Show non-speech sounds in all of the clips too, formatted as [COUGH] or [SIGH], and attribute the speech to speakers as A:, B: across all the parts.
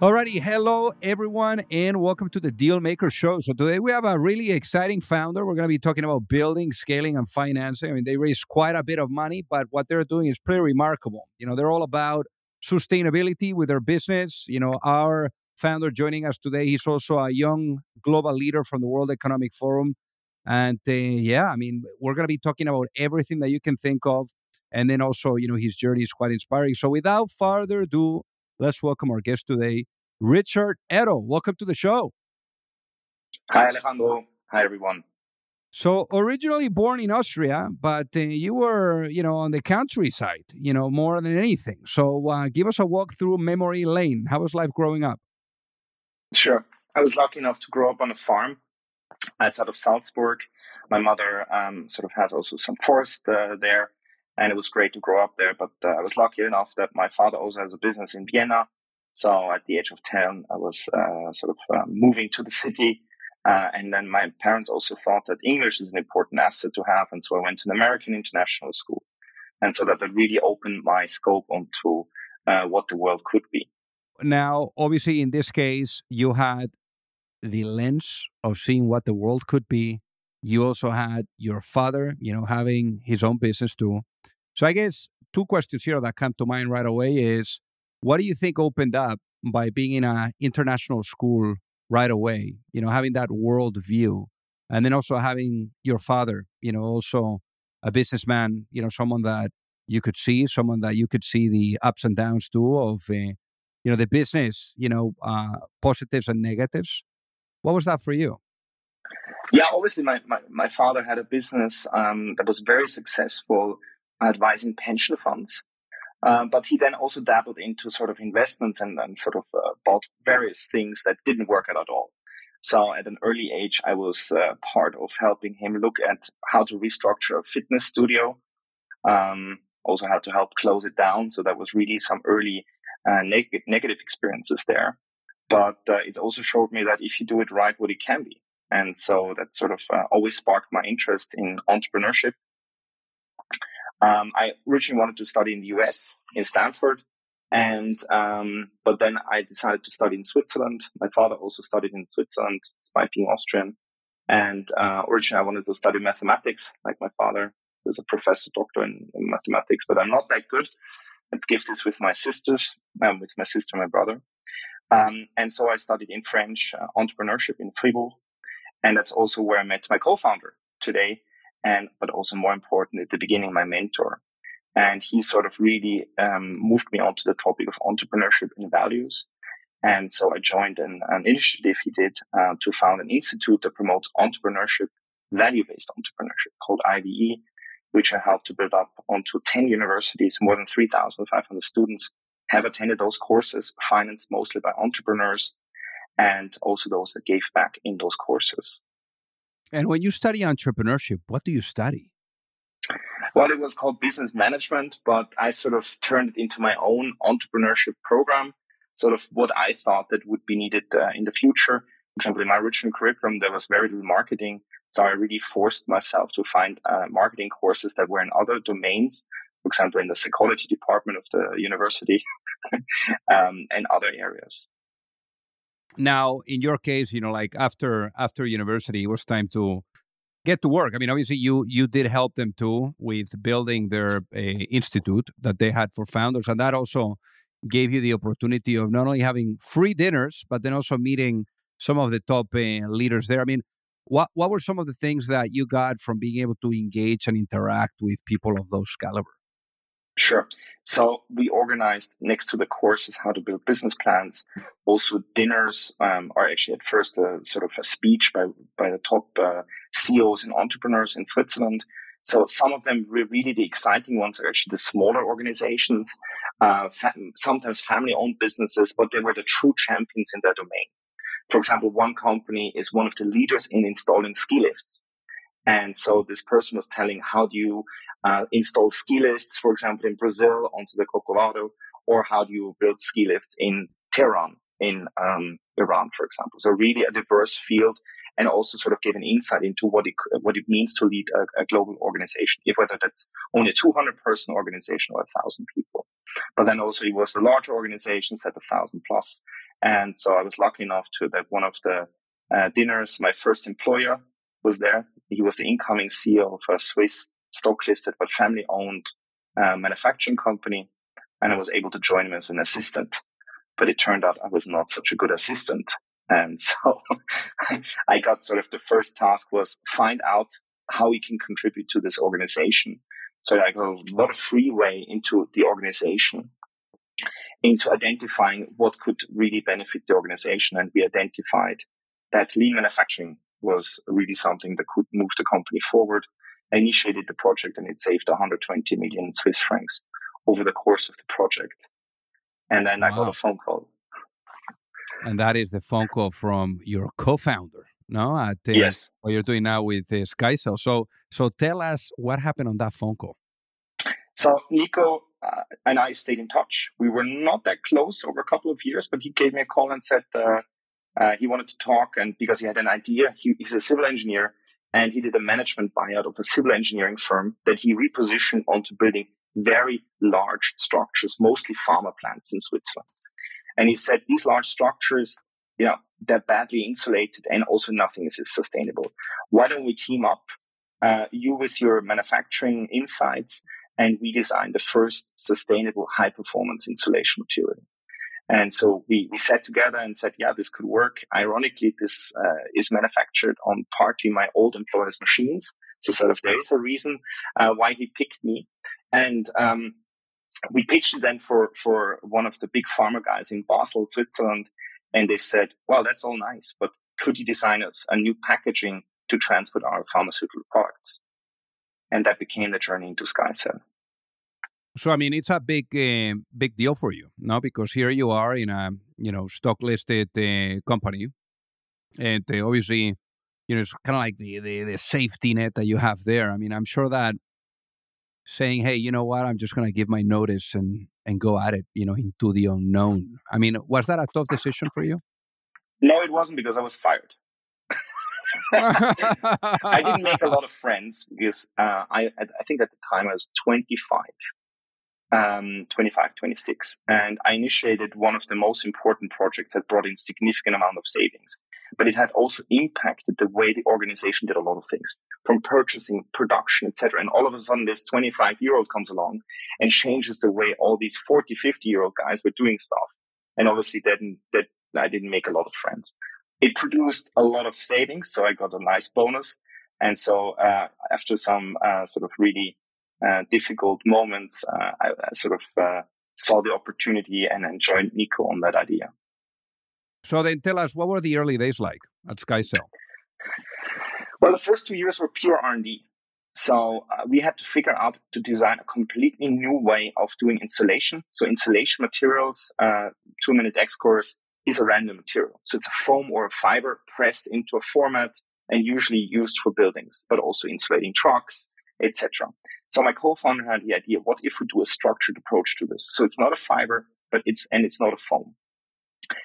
A: Alrighty, hello everyone, and welcome to the Dealmaker Show. So today we have a really exciting founder. We're going to be talking about building, scaling, and financing. I mean, they raised quite a bit of money, but what they're doing is pretty remarkable. You know, they're all about sustainability with their business. You know, our founder joining us today, he's also a young global leader from the World Economic Forum, and uh, yeah, I mean, we're going to be talking about everything that you can think of, and then also, you know, his journey is quite inspiring. So without further ado, Let's welcome our guest today, Richard Ettl. Welcome to the show.
B: Hi, Alejandro. Hi, everyone.
A: So, originally born in Austria, but uh, you were, you know, on the countryside, you know, more than anything. So, uh, give us a walk through memory lane. How was life growing up?
B: Sure. I was lucky enough to grow up on a farm outside of Salzburg. My mother um, sort of has also some forest uh, there and it was great to grow up there. But uh, I was lucky enough that my father also has a business in Vienna. So at the age of 10, I was uh, sort of uh, moving to the city. Uh, and then my parents also thought that English is an important asset to have. And so I went to an American international school. And so that, that really opened my scope onto uh, what the world could be.
A: Now, obviously, in this case, you had the lens of seeing what the world could be. You also had your father, you know, having his own business too. So I guess two questions here that come to mind right away is what do you think opened up by being in an international school right away, you know, having that world view and then also having your father, you know, also a businessman, you know, someone that you could see, someone that you could see the ups and downs too of, uh, you know, the business, you know, uh, positives and negatives. What was that for you?
B: Yeah, obviously, my, my, my father had a business um, that was very successful advising pension funds. Uh, but he then also dabbled into sort of investments and, and sort of uh, bought various things that didn't work out at all. So at an early age, I was uh, part of helping him look at how to restructure a fitness studio, um, also how to help close it down. So that was really some early uh, neg- negative experiences there. But uh, it also showed me that if you do it right, what it can be. And so that sort of uh, always sparked my interest in entrepreneurship um, I originally wanted to study in the US in Stanford, and um, but then I decided to study in Switzerland. My father also studied in Switzerland, despite being Austrian. And uh, originally, I wanted to study mathematics, like my father, who's a professor, doctor in, in mathematics. But I'm not that good. Give this with my sisters, um, with my sister, and my brother. Um, and so I studied in French uh, entrepreneurship in Fribourg, and that's also where I met my co-founder today, and but also more important at the beginning, my mentor. And he sort of really um, moved me onto the topic of entrepreneurship and values. And so I joined an, an initiative he did uh, to found an institute that promotes entrepreneurship, value-based entrepreneurship called IVE, which I helped to build up onto 10 universities. More than 3,500 students have attended those courses, financed mostly by entrepreneurs and also those that gave back in those courses.
A: And when you study entrepreneurship, what do you study?
B: Well, it was called business management, but I sort of turned it into my own entrepreneurship program, sort of what I thought that would be needed uh, in the future. For example, in my original curriculum, there was very little marketing. So I really forced myself to find uh, marketing courses that were in other domains, for example, in the psychology department of the university [LAUGHS] um, and other areas
A: now in your case you know like after after university it was time to get to work. I mean obviously you you did help them too with building their uh, institute that they had for founders and that also gave you the opportunity of not only having free dinners but then also meeting some of the top uh, leaders there. I mean what what were some of the things that you got from being able to engage and interact with people of those caliber
B: Sure. So we organized next to the courses how to build business plans. Also, dinners um, are actually at first a sort of a speech by by the top uh, CEOs and entrepreneurs in Switzerland. So some of them were really the exciting ones are actually the smaller organizations, uh, sometimes family-owned businesses, but they were the true champions in their domain. For example, one company is one of the leaders in installing ski lifts. And so this person was telling how do you uh, install ski lifts, for example, in Brazil onto the Corcovado, or how do you build ski lifts in Tehran in um, Iran, for example. So really a diverse field and also sort of give an insight into what it, what it means to lead a, a global organization, if whether that's only a 200 person organization or a thousand people. But then also it was the larger organizations set a thousand plus. And so I was lucky enough to that one of the uh, dinners, my first employer was there. He was the incoming CEO of a Swiss stock listed but family owned uh, manufacturing company. And I was able to join him as an assistant. But it turned out I was not such a good assistant. And [LAUGHS] so I got sort of the first task was find out how we can contribute to this organization. So I got a lot of freeway into the organization, into identifying what could really benefit the organization. And we identified that lean manufacturing was really something that could move the company forward. I initiated the project and it saved 120 million Swiss francs over the course of the project. And then wow. I got a phone call.
A: And that is the phone call from your co-founder, no? At
B: uh, yes.
A: What you're doing now with uh, SkyCell. So, so tell us what happened on that phone call.
B: So Nico uh, and I stayed in touch. We were not that close over a couple of years, but he gave me a call and said uh, uh, he wanted to talk, and because he had an idea, he, he's a civil engineer, and he did a management buyout of a civil engineering firm that he repositioned onto building very large structures, mostly pharma plants in Switzerland. And he said these large structures, you know, they're badly insulated and also nothing is sustainable. Why don't we team up, uh, you with your manufacturing insights, and we design the first sustainable high performance insulation material. And so we, we sat together and said, yeah, this could work. Ironically, this uh, is manufactured on partly my old employer's machines. So sort of there is a reason uh, why he picked me. And um, we pitched it then for, for one of the big pharma guys in Basel, Switzerland. And they said, well, that's all nice, but could you design us a new packaging to transport our pharmaceutical products? And that became the journey into SkyCell.
A: So I mean, it's a big, uh, big deal for you, no? Because here you are in a you know stock listed uh, company, and uh, obviously, you know, it's kind of like the, the the safety net that you have there. I mean, I'm sure that saying, "Hey, you know what? I'm just going to give my notice and and go at it," you know, into the unknown. I mean, was that a tough decision for you?
B: No, it wasn't because I was fired. [LAUGHS] I didn't make a lot of friends because uh, I I think at the time I was 25 um, 25, 26. And I initiated one of the most important projects that brought in significant amount of savings. But it had also impacted the way the organization did a lot of things from purchasing, production, etc. And all of a sudden, this 25 year old comes along and changes the way all these 40, 50 year old guys were doing stuff. And obviously, that, that I didn't make a lot of friends. It produced a lot of savings, so I got a nice bonus. And so, uh, after some uh, sort of really uh, difficult moments, uh, I, I, sort of uh, saw the opportunity and then joined Nico on that idea.
A: So then tell us, what were the early days like at SkyCell?
B: Well, the first two years were pure R&D. So uh, we had to figure out to design a completely new way of doing insulation. So insulation materials, uh, two minute X course is a random material. So it's a foam or a fiber pressed into a format and usually used for buildings, but also insulating trucks, etc. So my co-founder had the idea, what if we do a structured approach to this? So it's not a fiber, but it's, and it's not a foam.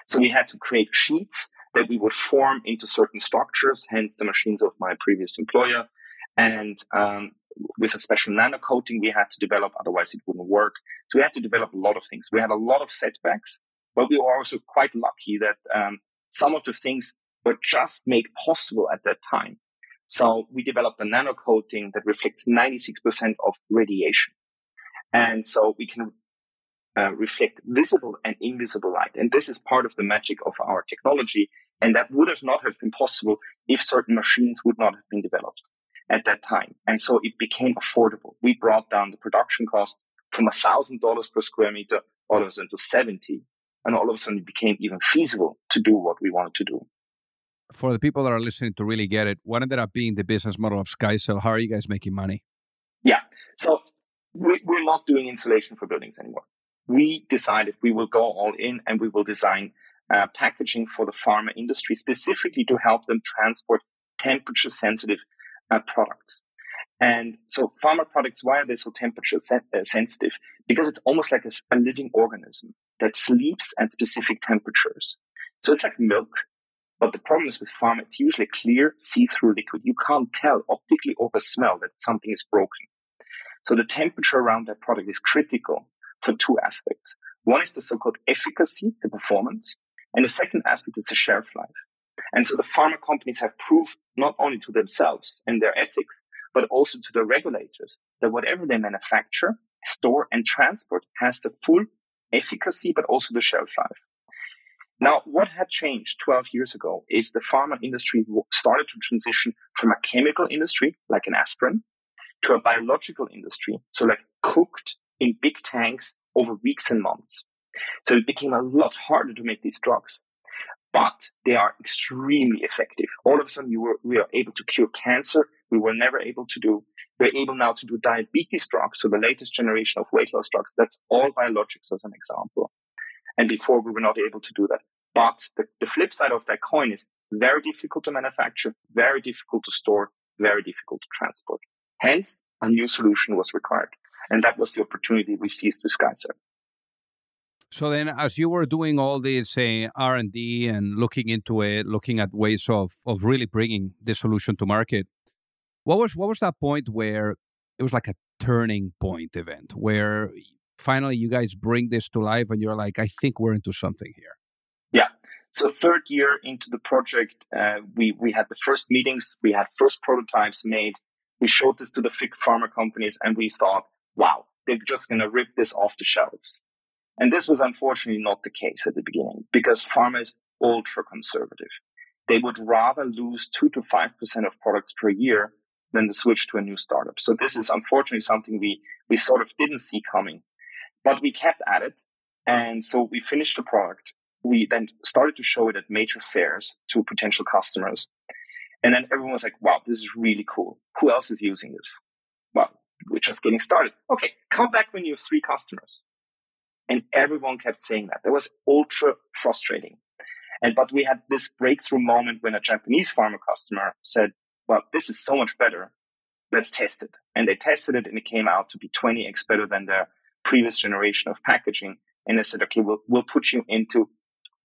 B: So we had to create sheets that we would form into certain structures, hence the machines of my previous employer. And, um, with a special nano coating we had to develop, otherwise it wouldn't work. So we had to develop a lot of things. We had a lot of setbacks, but we were also quite lucky that, um, some of the things were just made possible at that time. So we developed a nano coating that reflects 96% of radiation. And so we can uh, reflect visible and invisible light. And this is part of the magic of our technology. And that would have not have been possible if certain machines would not have been developed at that time. And so it became affordable. We brought down the production cost from $1,000 per square meter all of a sudden to 70. And all of a sudden it became even feasible to do what we wanted to do
A: for the people that are listening to really get it, what ended up being the business model of SkyCell? How are you guys making money?
B: Yeah. So we, we're not doing insulation for buildings anymore. We decided we will go all in and we will design uh, packaging for the pharma industry specifically to help them transport temperature sensitive uh, products. And so pharma products, why are they so temperature sen- uh, sensitive? Because it's almost like a, a living organism that sleeps at specific temperatures. So it's like milk. But the problem is with pharma, it's usually clear, see-through liquid. You can't tell optically or the smell that something is broken. So the temperature around that product is critical for two aspects. One is the so-called efficacy, the performance, and the second aspect is the shelf life. And so the pharma companies have proved not only to themselves and their ethics, but also to the regulators that whatever they manufacture, store, and transport has the full efficacy, but also the shelf life. Now, what had changed 12 years ago is the pharma industry started to transition from a chemical industry, like an aspirin, to a biological industry, so like cooked in big tanks over weeks and months. So it became a lot harder to make these drugs, but they are extremely effective. All of a sudden, were, we are able to cure cancer. We were never able to do. We're able now to do diabetes drugs. So the latest generation of weight loss drugs, that's all biologics as an example. And before we were not able to do that. But the, the flip side of that coin is very difficult to manufacture, very difficult to store, very difficult to transport. Hence, a new solution was required. And that was the opportunity we seized with SkyCell.
C: So then, as you were doing all this uh, R and D and looking into it, looking at ways of of really bringing this solution to market, what was what was that point where it was like a turning point event where finally you guys bring this to life and you're like, I think we're into something here.
B: Yeah. So third year into the project, uh, we we had the first meetings, we had first prototypes made. We showed this to the big pharma companies, and we thought, wow, they're just going to rip this off the shelves. And this was unfortunately not the case at the beginning because pharma is ultra conservative. They would rather lose two to 5% of products per year than to switch to a new startup. So this is unfortunately something we, we sort of didn't see coming, but we kept at it. And so we finished the product. We then started to show it at major fairs to potential customers. And then everyone was like, wow, this is really cool. Who else is using this? Well, we're just getting started. Okay, come back when you have three customers. And everyone kept saying that. That was ultra frustrating. And but we had this breakthrough moment when a Japanese pharma customer said, Well, this is so much better. Let's test it. And they tested it and it came out to be 20x better than the previous generation of packaging. And they said, okay, we'll, we'll put you into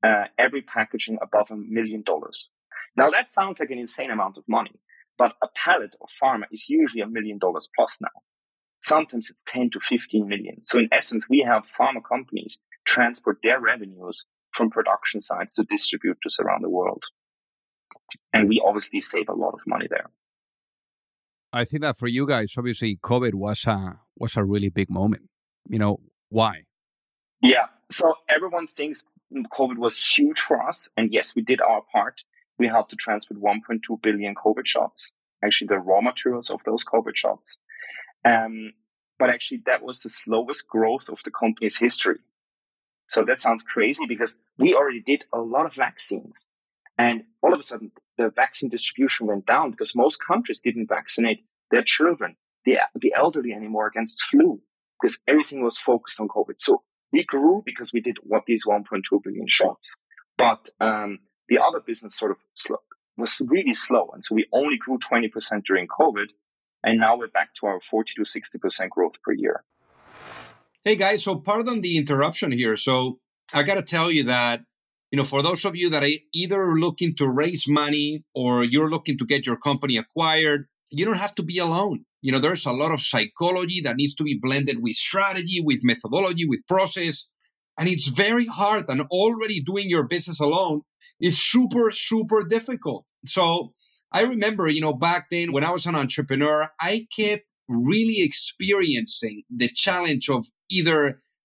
B: uh, every packaging above a million dollars. Now that sounds like an insane amount of money, but a pallet of pharma is usually a million dollars plus now. Sometimes it's 10 to 15 million. So in essence, we have pharma companies transport their revenues from production sites to distributors around the world. And we obviously save a lot of money there.
C: I think that for you guys, obviously, COVID was a was a really big moment. You know why?
B: Yeah. So everyone thinks COVID was huge for us, and yes, we did our part. We helped to transport 1.2 billion COVID shots. Actually, the raw materials of those COVID shots, um, but actually, that was the slowest growth of the company's history. So that sounds crazy because we already did a lot of vaccines. And all of a sudden, the vaccine distribution went down because most countries didn't vaccinate their children, the, the elderly anymore against flu because everything was focused on COVID. So we grew because we did what these 1.2 billion shots. But um, the other business sort of slow, was really slow. And so we only grew 20% during COVID. And now we're back to our 40 to 60% growth per year.
A: Hey guys, so pardon the interruption here. So I got to tell you that, you know, for those of you that are either looking to raise money or you're looking to get your company acquired, you don't have to be alone. You know, there's a lot of psychology that needs to be blended with strategy, with methodology, with process. And it's very hard. And already doing your business alone is super, super difficult. So I remember, you know, back then when I was an entrepreneur, I kept really experiencing the challenge of either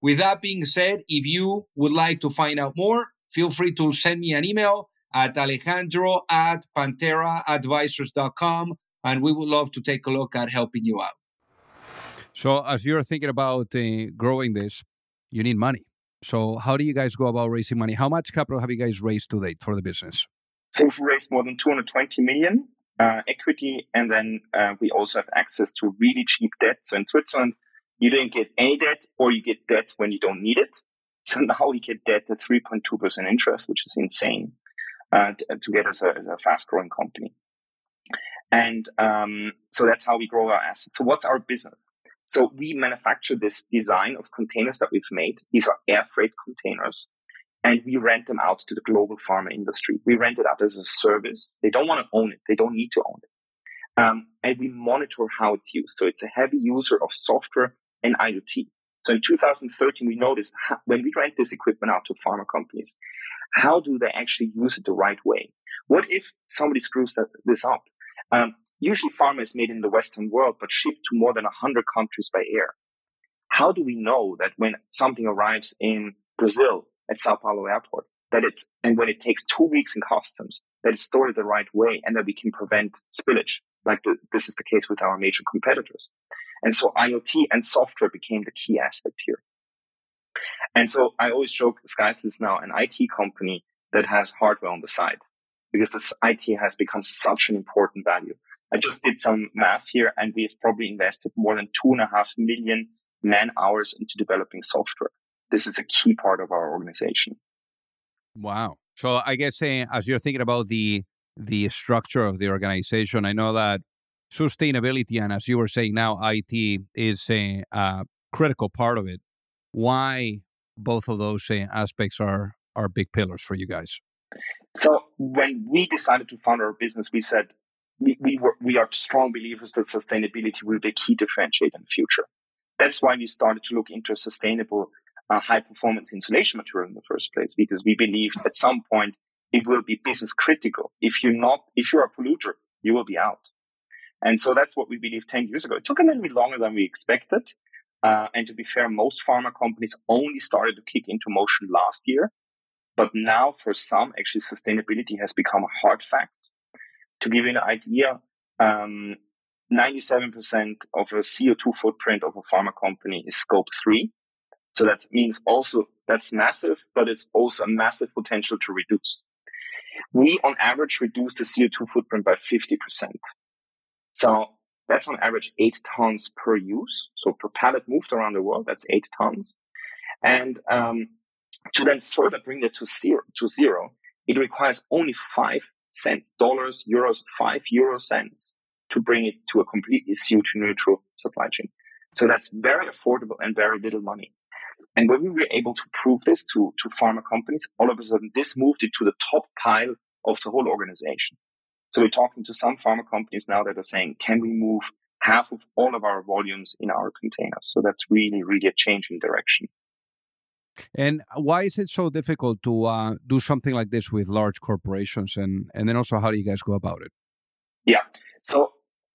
D: with that being said, if you would like to find out more, feel free to send me an email at alejandro at pantheraadvisors.com and we would love to take a look at helping you out.
A: So, as you're thinking about uh, growing this, you need money. So, how do you guys go about raising money? How much capital have you guys raised to date for the business?
B: So, we've raised more than 220 million uh, equity, and then uh, we also have access to really cheap debt. So, in Switzerland, you don't get any debt, or you get debt when you don't need it. [LAUGHS] So now we get debt at 3.2% interest, which is insane uh, to get as a, a fast growing company. And um, so that's how we grow our assets. So what's our business? So we manufacture this design of containers that we've made. These are air freight containers. And we rent them out to the global pharma industry. We rent it out as a service. They don't want to own it. They don't need to own it. Um, and we monitor how it's used. So it's a heavy user of software and IoT. So in 2013, we noticed how, when we rent this equipment out to pharma companies, how do they actually use it the right way? What if somebody screws that, this up? Um, usually pharma is made in the Western world, but shipped to more than 100 countries by air. How do we know that when something arrives in Brazil at Sao Paulo airport, that it's, and when it takes two weeks in customs, that it's stored the right way and that we can prevent spillage, like the, this is the case with our major competitors. And so IoT and software became the key aspect here. And so I always joke, SkyCell is now an IT company that has hardware on the side because this IT has become such an important value. I just did some math here and we have probably invested more than two and a half million man hours into developing software. This is a key part of our organization.
A: Wow. So I guess uh, as you're thinking about the the structure of the organization, I know that sustainability and as you were saying now, IT is a, a critical part of it. Why both of those uh, aspects are are big pillars for you guys?
B: So when we decided to found our business, we said we, we, were, we are strong believers that sustainability will be a key differentiator in the future. That's why we started to look into sustainable uh, high performance insulation material in the first place, because we believe at some point it will be business critical. If you're not, if you're a polluter, you will be out. And so that's what we believed 10 years ago. It took a little bit longer than we expected. Uh, and to be fair, most pharma companies only started to kick into motion last year. But now for some, actually sustainability has become a hard fact. To give you an idea, um, 97% of a CO2 footprint of a pharma company is scope three. So that means also that's massive, but it's also a massive potential to reduce. We on average reduce the CO2 footprint by 50%. So that's on average eight tons per use. So per pallet moved around the world, that's eight tons. And um, to then further bring that to zero, to zero, it requires only five cents, dollars, euros, five euro cents to bring it to a completely CO2 neutral supply chain. So that's very affordable and very little money. And when we were able to prove this to, to pharma companies, all of a sudden this moved it to the top pile of the whole organization. So we're talking to some pharma companies now that are saying, can we move half of all of our volumes in our containers? So that's really, really a change in direction.
A: And why is it so difficult to uh, do something like this with large corporations? And, and then also, how do you guys go about it?
B: Yeah. So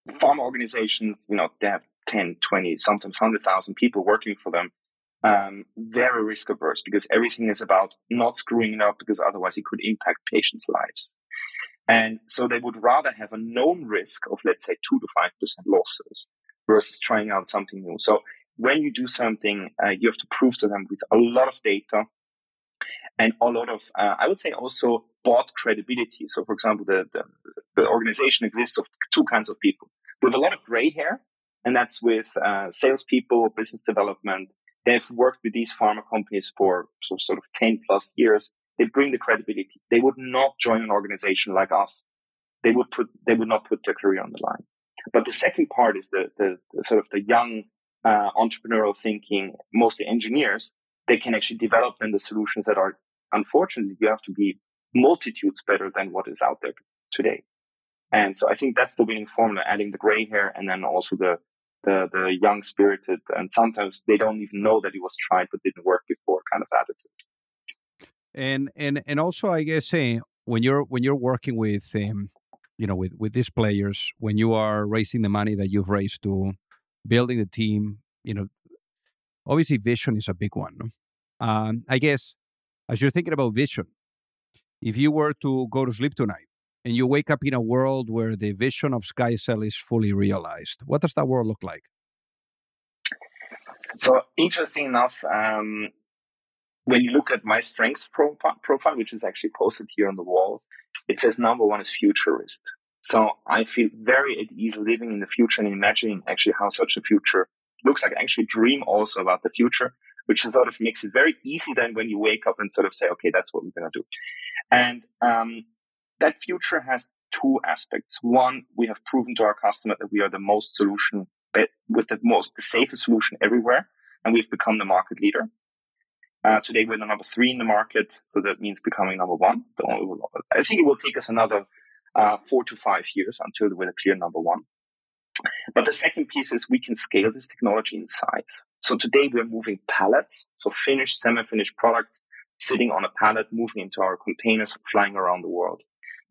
B: pharma organizations, you know, they have 10, 20, sometimes 100,000 people working for them. Um, very risk averse because everything is about not screwing it up because otherwise it could impact patients' lives. And so they would rather have a known risk of, let's say, two to 5% losses versus trying out something new. So when you do something, uh, you have to prove to them with a lot of data and a lot of, uh, I would say also bought credibility. So, for example, the, the, the, organization exists of two kinds of people with a lot of gray hair, and that's with uh, salespeople, business development. They've worked with these pharma companies for sort of 10 plus years. They bring the credibility. They would not join an organization like us. They would put, they would not put their career on the line. But the second part is the, the, the sort of the young uh, entrepreneurial thinking, mostly engineers, they can actually develop then the solutions that are, unfortunately, you have to be multitudes better than what is out there today. And so I think that's the winning formula, adding the gray hair and then also the, the, the young spirited. And sometimes they don't even know that it was tried, but didn't work before kind of attitude.
A: And, and, and also, I guess, uh, when you're, when you're working with, um, you know, with, with these players, when you are raising the money that you've raised to building the team, you know, obviously vision is a big one. Um, I guess as you're thinking about vision, if you were to go to sleep tonight and you wake up in a world where the vision of SkyCell is fully realized, what does that world look like?
B: So interesting enough, um, when you look at my strengths pro- profile, which is actually posted here on the wall, it says number one is futurist. So I feel very at ease living in the future and imagining actually how such a future looks like. I actually dream also about the future, which sort of makes it very easy then when you wake up and sort of say, okay, that's what we're going to do. And um, that future has two aspects. One, we have proven to our customer that we are the most solution with the most, the safest solution everywhere. And we've become the market leader. Uh, today we're the number three in the market. So that means becoming number one. I think it will take us another uh, four to five years until we're the clear number one. But the second piece is we can scale this technology in size. So today we're moving pallets, so finished, semi-finished products sitting on a pallet, moving into our containers, flying around the world.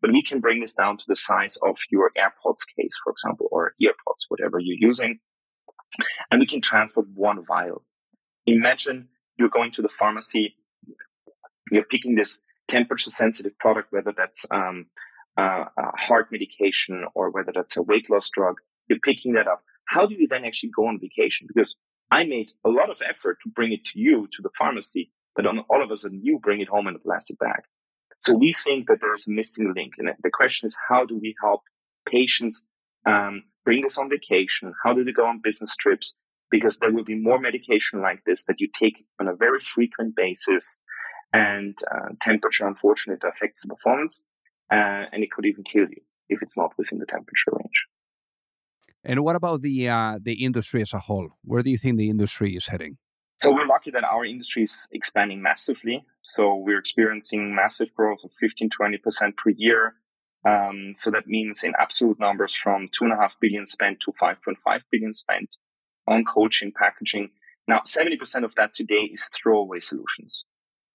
B: But we can bring this down to the size of your AirPods case, for example, or earpods, whatever you're using. And we can transport one vial. Imagine you're going to the pharmacy, you're picking this temperature sensitive product, whether that's um, uh, a heart medication or whether that's a weight loss drug, you're picking that up. How do you then actually go on vacation? Because I made a lot of effort to bring it to you, to the pharmacy, but all of a sudden you bring it home in a plastic bag. So we think that there's a missing link in it. The question is, how do we help patients um, bring this on vacation? How do they go on business trips? Because there will be more medication like this that you take on a very frequent basis, and uh, temperature, unfortunately, affects the performance, uh, and it could even kill you if it's not within the temperature range.
A: And what about the uh, the industry as a whole? Where do you think the industry is heading?
B: So we're lucky that our industry is expanding massively. So we're experiencing massive growth of 15, 20% per year. Um, so that means in absolute numbers from two and a half billion spent to 5.5 billion spent on cold chain, packaging. Now, 70% of that today is throwaway solutions.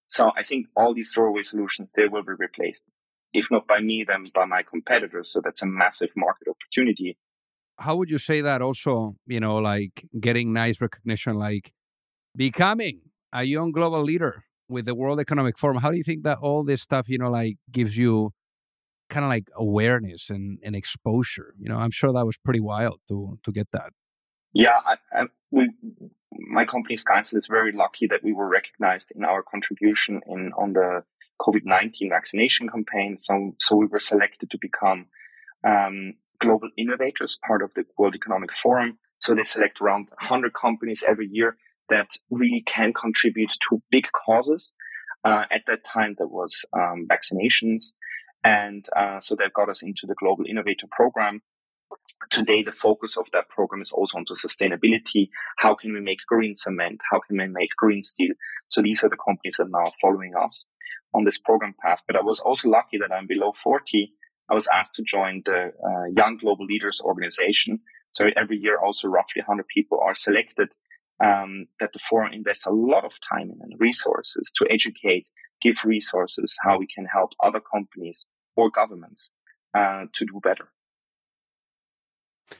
B: So I think all these throwaway solutions, they will be replaced. If not by me, then by my competitors. So that's a massive market opportunity.
A: How would you say that also, you know, like getting nice recognition, like becoming a young global leader with the World Economic Forum. How do you think that all this stuff, you know, like gives you kind of like awareness and, and exposure? You know, I'm sure that was pretty wild to to get that.
B: Yeah, I, I, we, my company SkyCell is very lucky that we were recognized in our contribution in on the COVID nineteen vaccination campaign. So, so we were selected to become um, global innovators, part of the World Economic Forum. So they select around 100 companies every year that really can contribute to big causes. Uh, at that time, there was um, vaccinations, and uh, so that got us into the Global Innovator Program. Today, the focus of that program is also onto sustainability. How can we make green cement? How can we make green steel? So these are the companies that are now following us on this program path. But I was also lucky that I'm below 40. I was asked to join the uh, Young Global Leaders Organization. So every year, also roughly 100 people are selected um, that the forum invests a lot of time and resources to educate, give resources how we can help other companies or governments uh, to do better.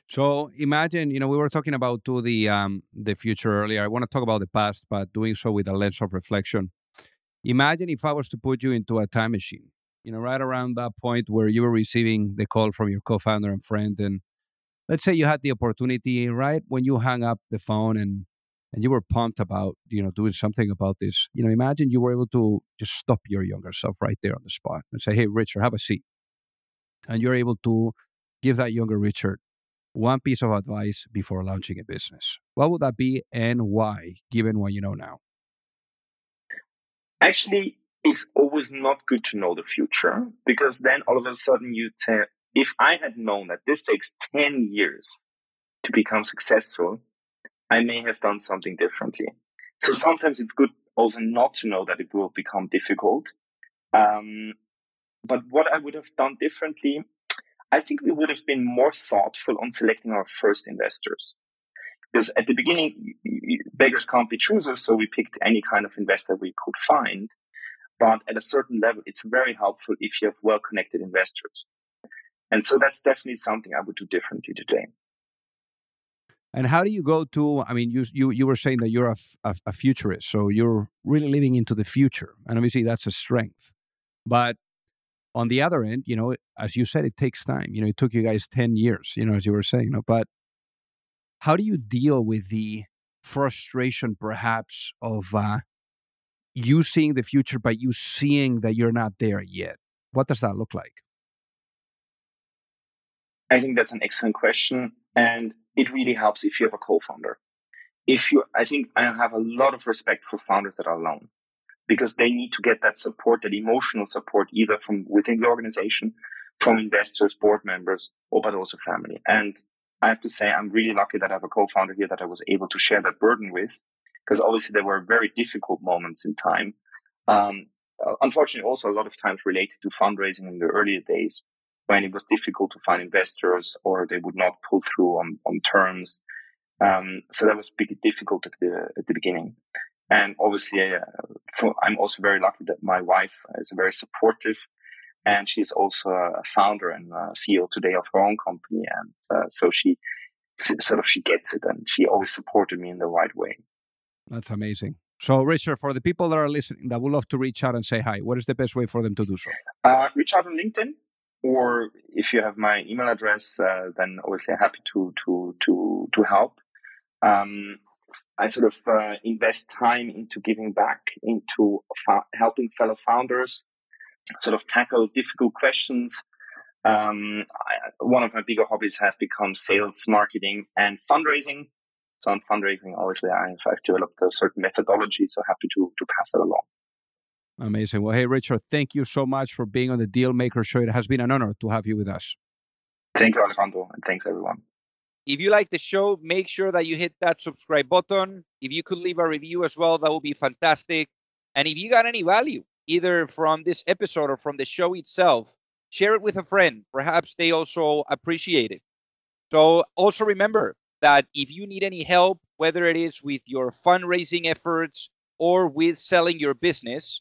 A: So imagine, you know, we were talking about to the um, the future earlier. I want to talk about the past, but doing so with a lens of reflection. Imagine if I was to put you into a time machine, you know, right around that point where you were receiving the call from your co-founder and friend, and let's say you had the opportunity right when you hung up the phone and and you were pumped about you know doing something about this you know imagine you were able to just stop your younger self right there on the spot and say hey richard have a seat. And you're able to give that younger richard one piece of advice before launching a business. What would that be and why given what you know now?
B: Actually it's always not good to know the future because then all of a sudden you say if i had known that this takes 10 years to become successful I may have done something differently. So sometimes it's good also not to know that it will become difficult. Um, but what I would have done differently, I think we would have been more thoughtful on selecting our first investors. Because at the beginning, beggars can't be choosers, so we picked any kind of investor we could find. But at a certain level, it's very helpful if you have well connected investors. And so that's definitely something I would do differently today.
A: And how do you go to? I mean, you you you were saying that you're a, futurist, so you're really living into the future, and obviously that's a strength. But on the other end, you know, as you said, it takes time. You know, it took you guys ten years. You know, as you were saying. You know, but how do you deal with the frustration, perhaps, of uh, you seeing the future, but you seeing that you're not there yet? What does that look like?
B: I think that's an excellent question. And it really helps if you have a co-founder. If you, I think I have a lot of respect for founders that are alone because they need to get that support, that emotional support, either from within the organization, from investors, board members, or but also family. And I have to say, I'm really lucky that I have a co-founder here that I was able to share that burden with, because obviously there were very difficult moments in time. Um, unfortunately, also a lot of times related to fundraising in the earlier days when it was difficult to find investors or they would not pull through on, on terms. Um, so that was pretty difficult at the, at the beginning. And obviously, uh, for, I'm also very lucky that my wife is very supportive and she's also a founder and a CEO today of her own company. And uh, so she sort of, she gets it and she always supported me in the right way.
A: That's amazing. So, Richard, for the people that are listening that would love to reach out and say hi, what is the best way for them to do so?
B: Uh, reach out on LinkedIn or if you have my email address, uh, then obviously happy to to to to help. Um, I sort of uh, invest time into giving back, into helping fellow founders, sort of tackle difficult questions. Um, I, one of my bigger hobbies has become sales, marketing, and fundraising. So on fundraising, obviously, I've, I've developed a certain methodology, so happy to to pass that along.
A: Amazing. Well, hey, Richard, thank you so much for being on the Deal Maker Show. It has been an honor to have you with us.
B: Thank you, Alejandro, and thanks, everyone.
E: If you like the show, make sure that you hit that subscribe button. If you could leave a review as well, that would be fantastic. And if you got any value, either from this episode or from the show itself, share it with a friend. Perhaps they also appreciate it. So also remember that if you need any help, whether it is with your fundraising efforts or with selling your business,